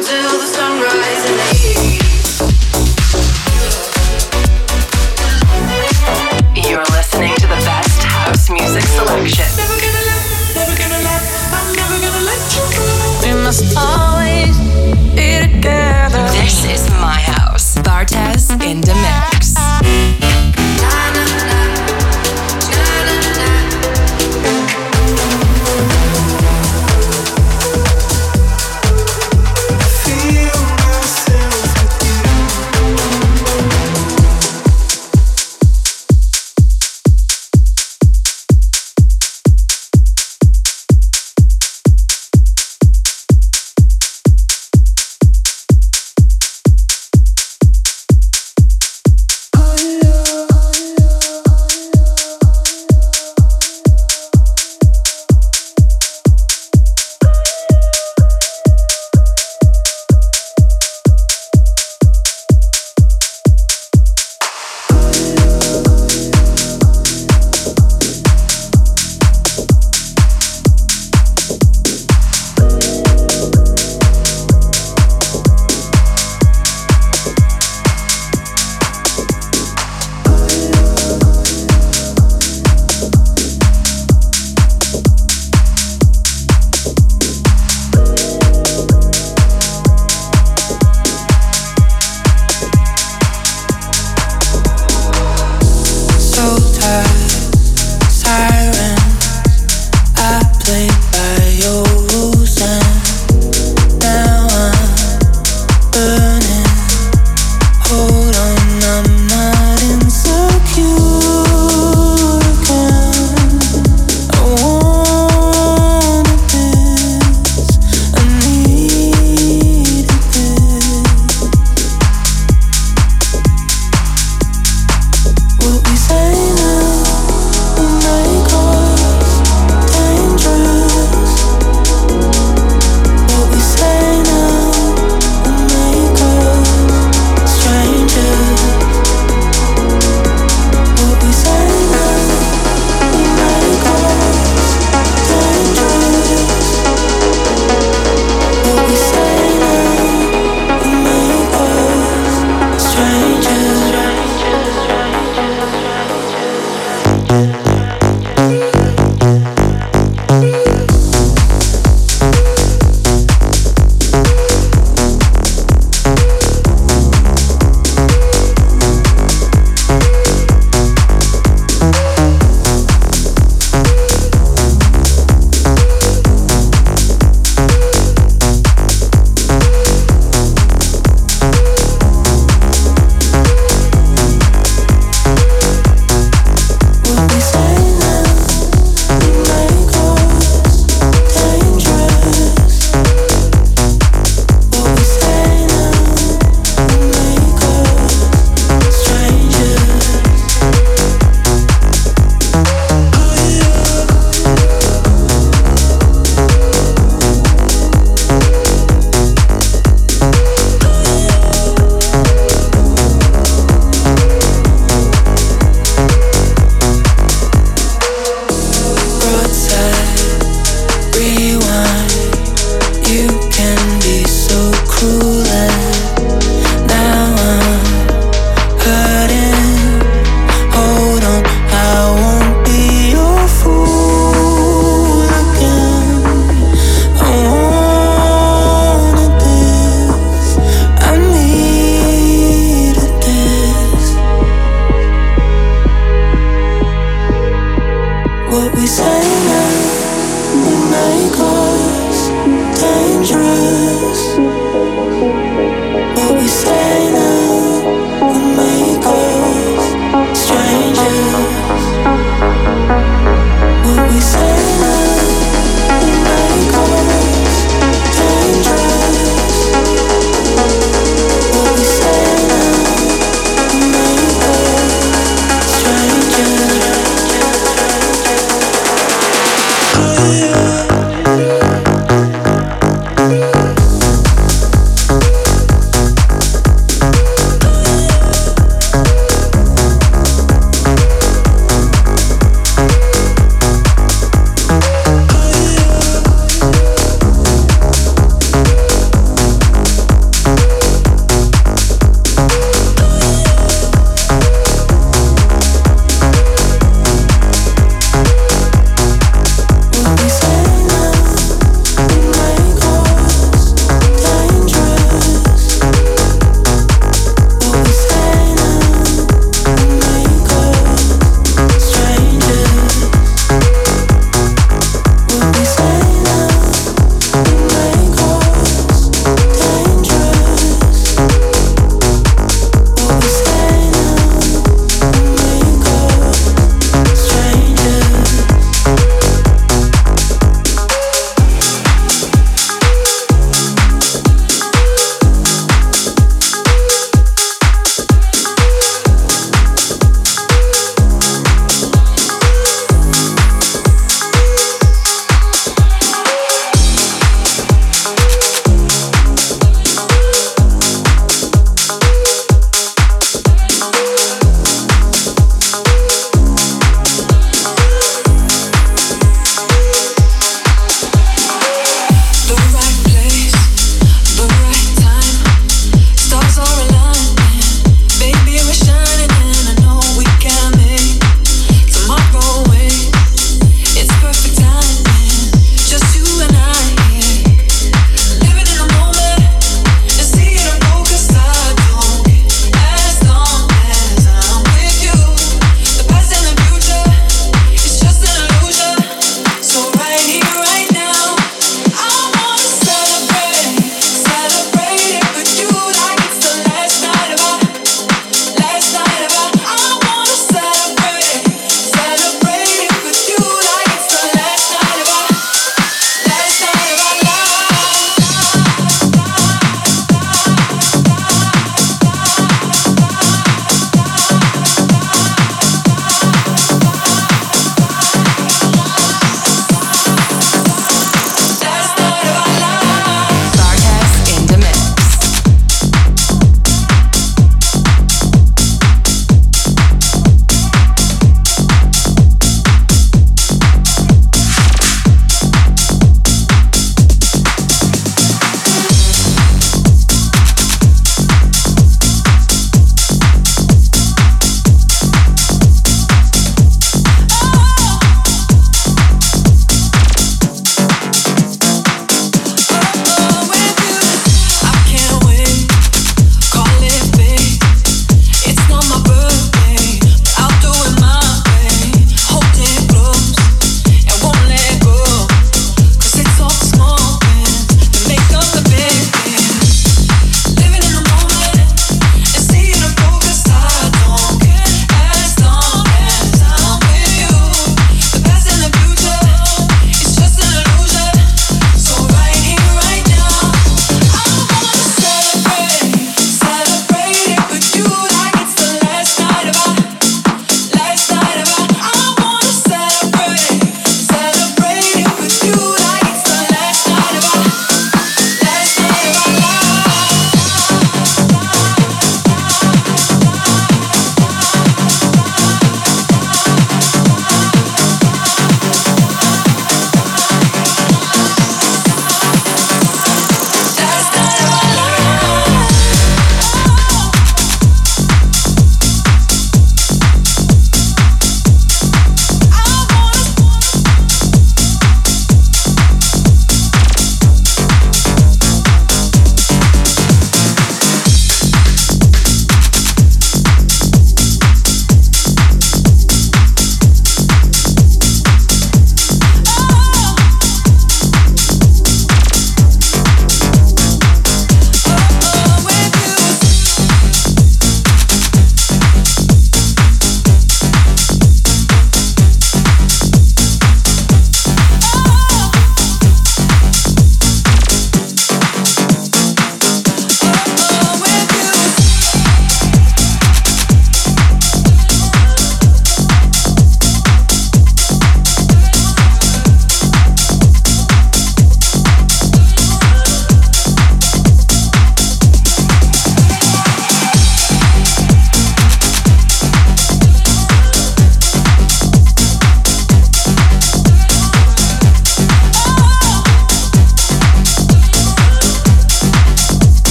feel myself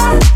Bye.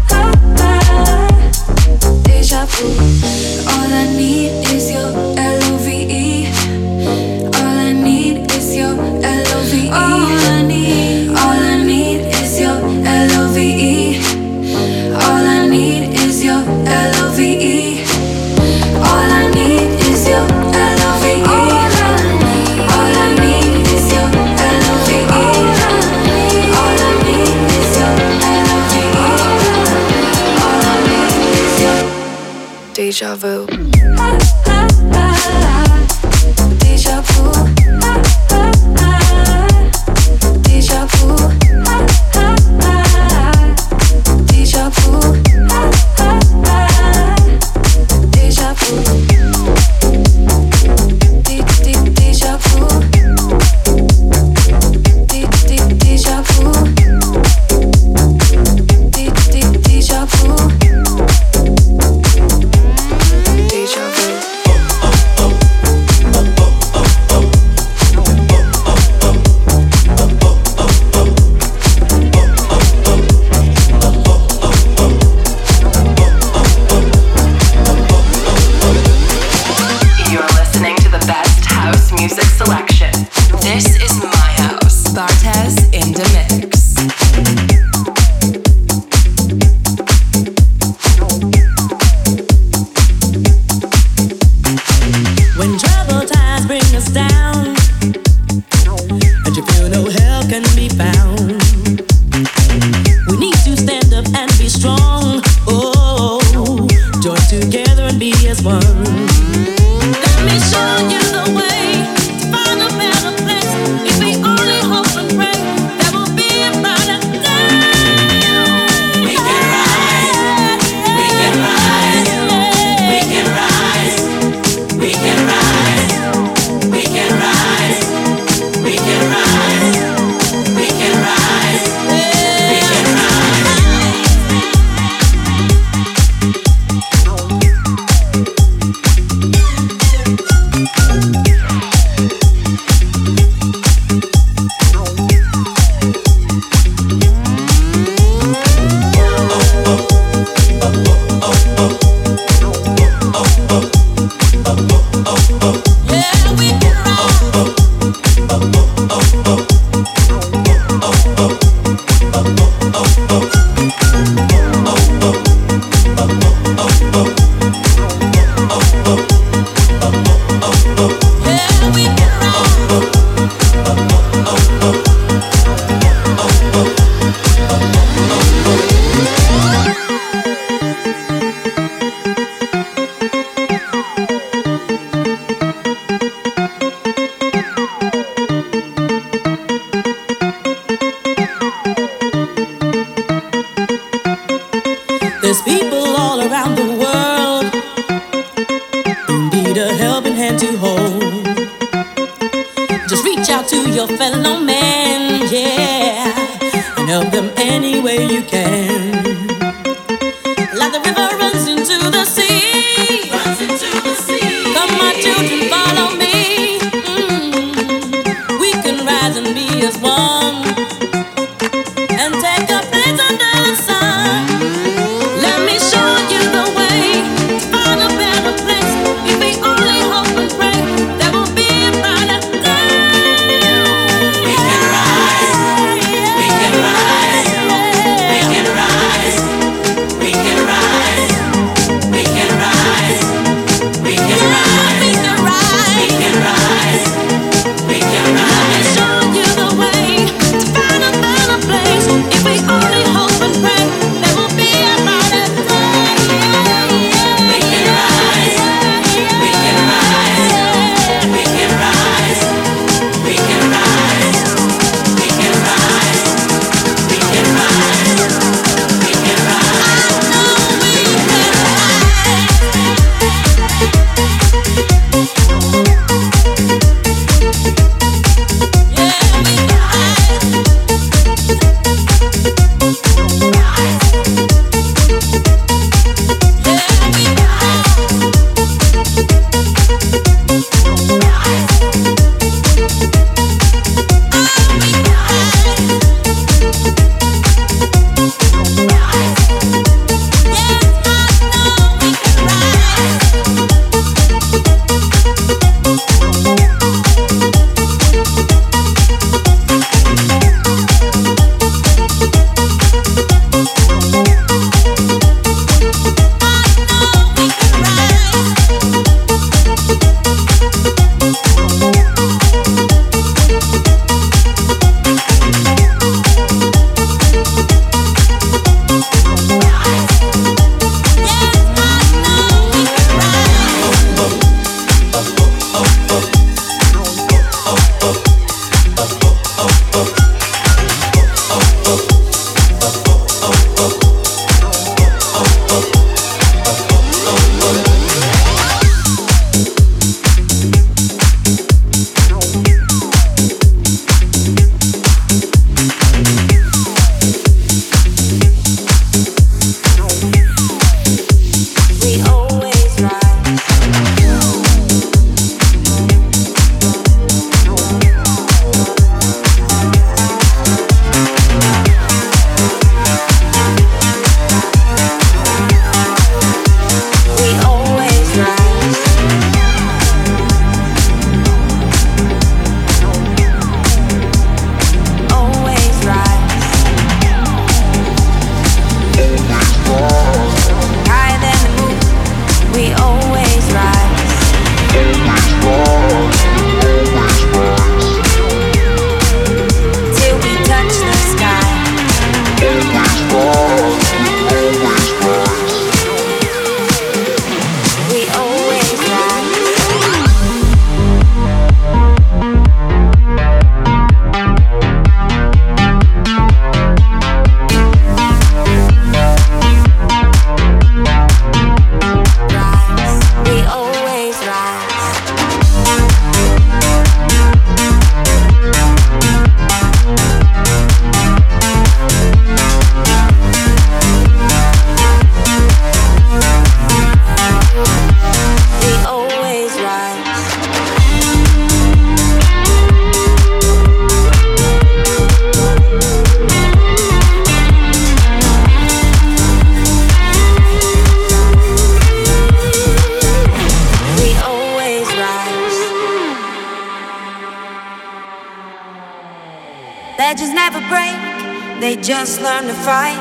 Just learn to fight.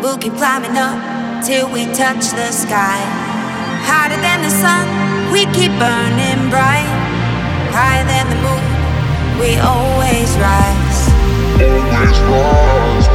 We'll keep climbing up till we touch the sky. Hotter than the sun, we keep burning bright. Higher than the moon, we always rise. Always rise,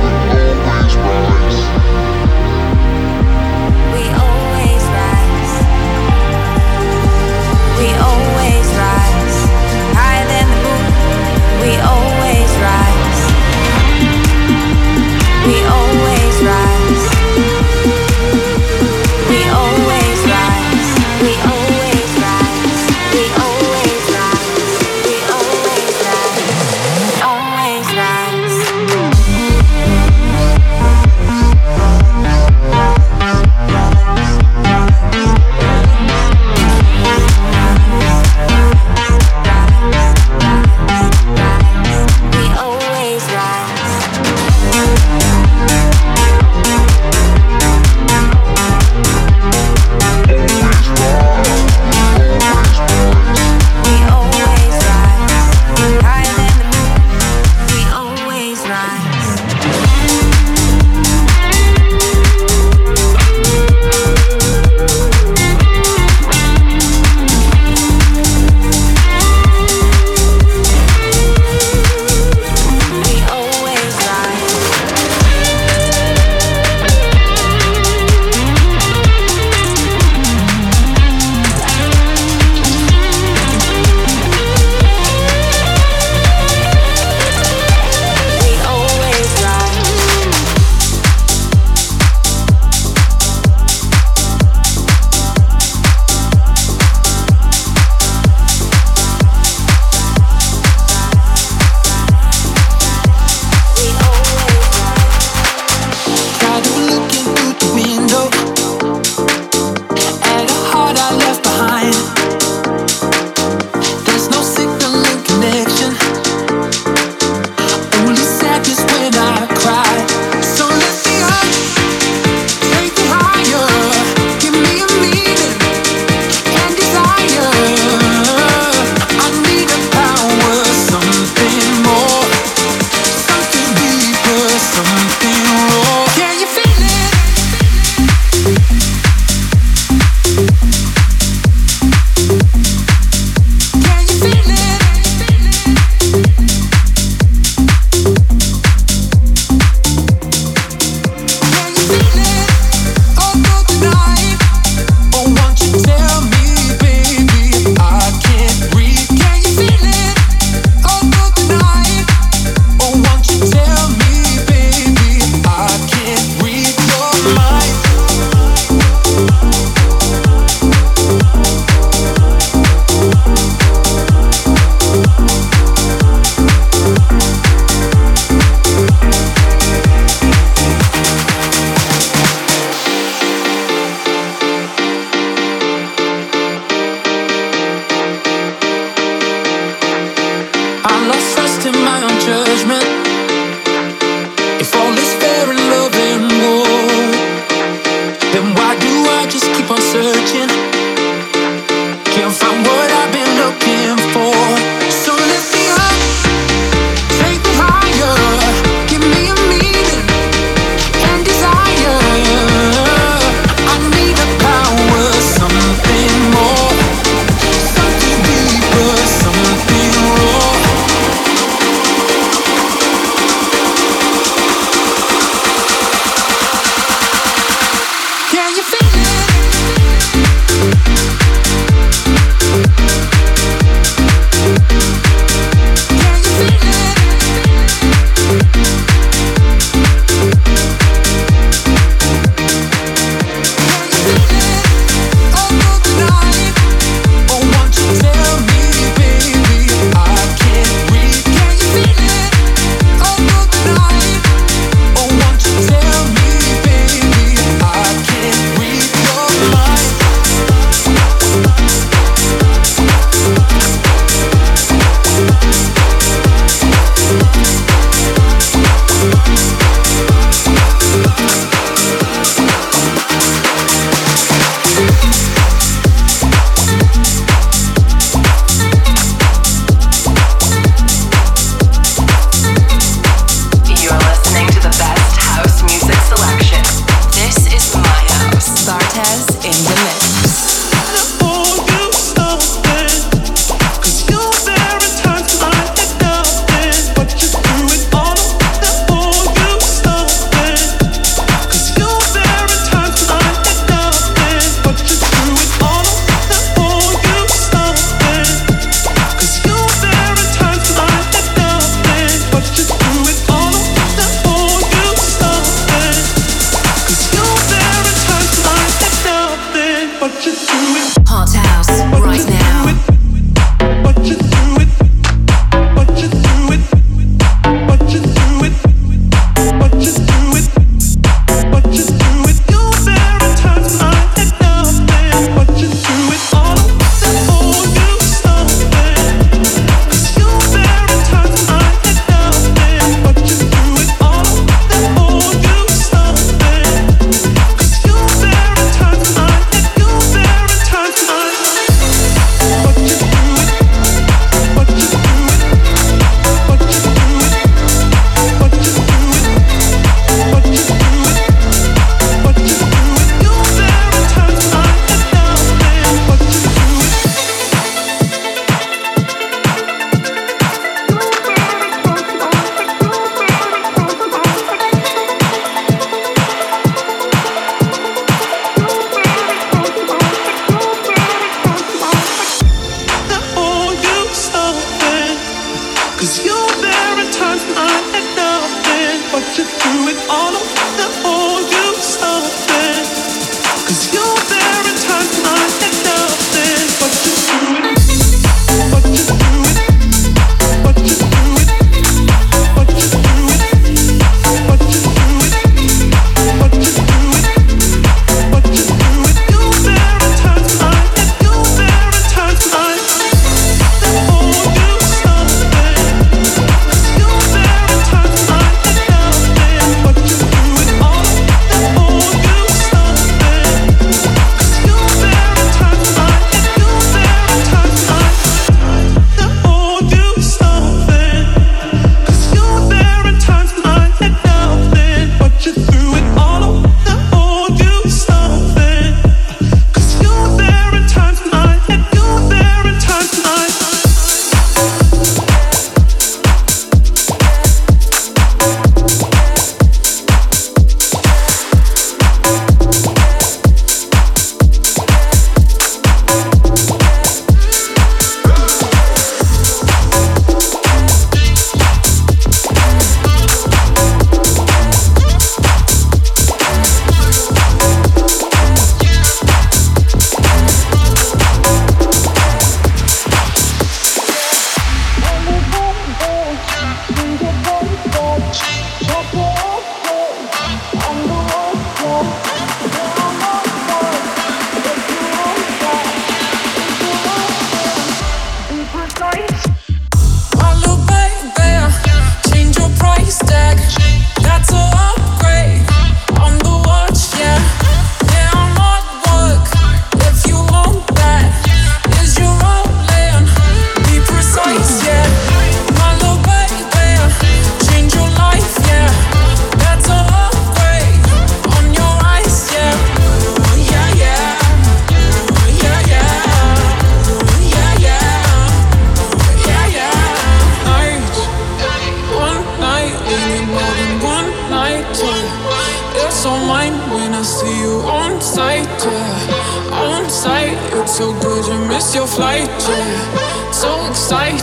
exciting, so exciting.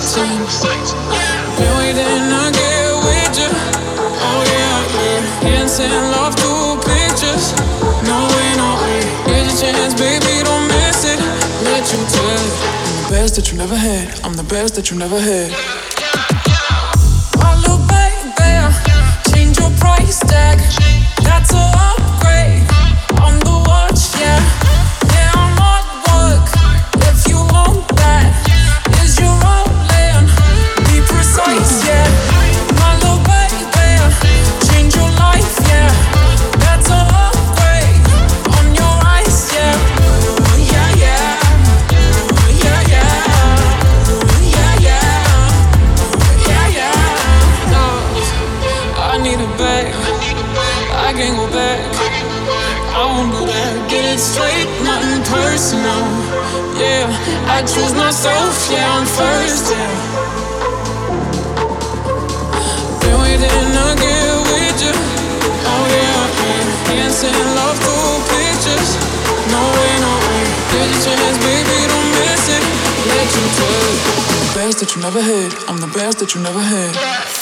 Been waiting to get with you. Oh yeah, yeah. Hints and love through pictures. No way, no way. Here's your chance, baby, don't miss it. Let you tell. I'm the best that you never had. I'm the best that you never had. never had. I'm the best that you never had.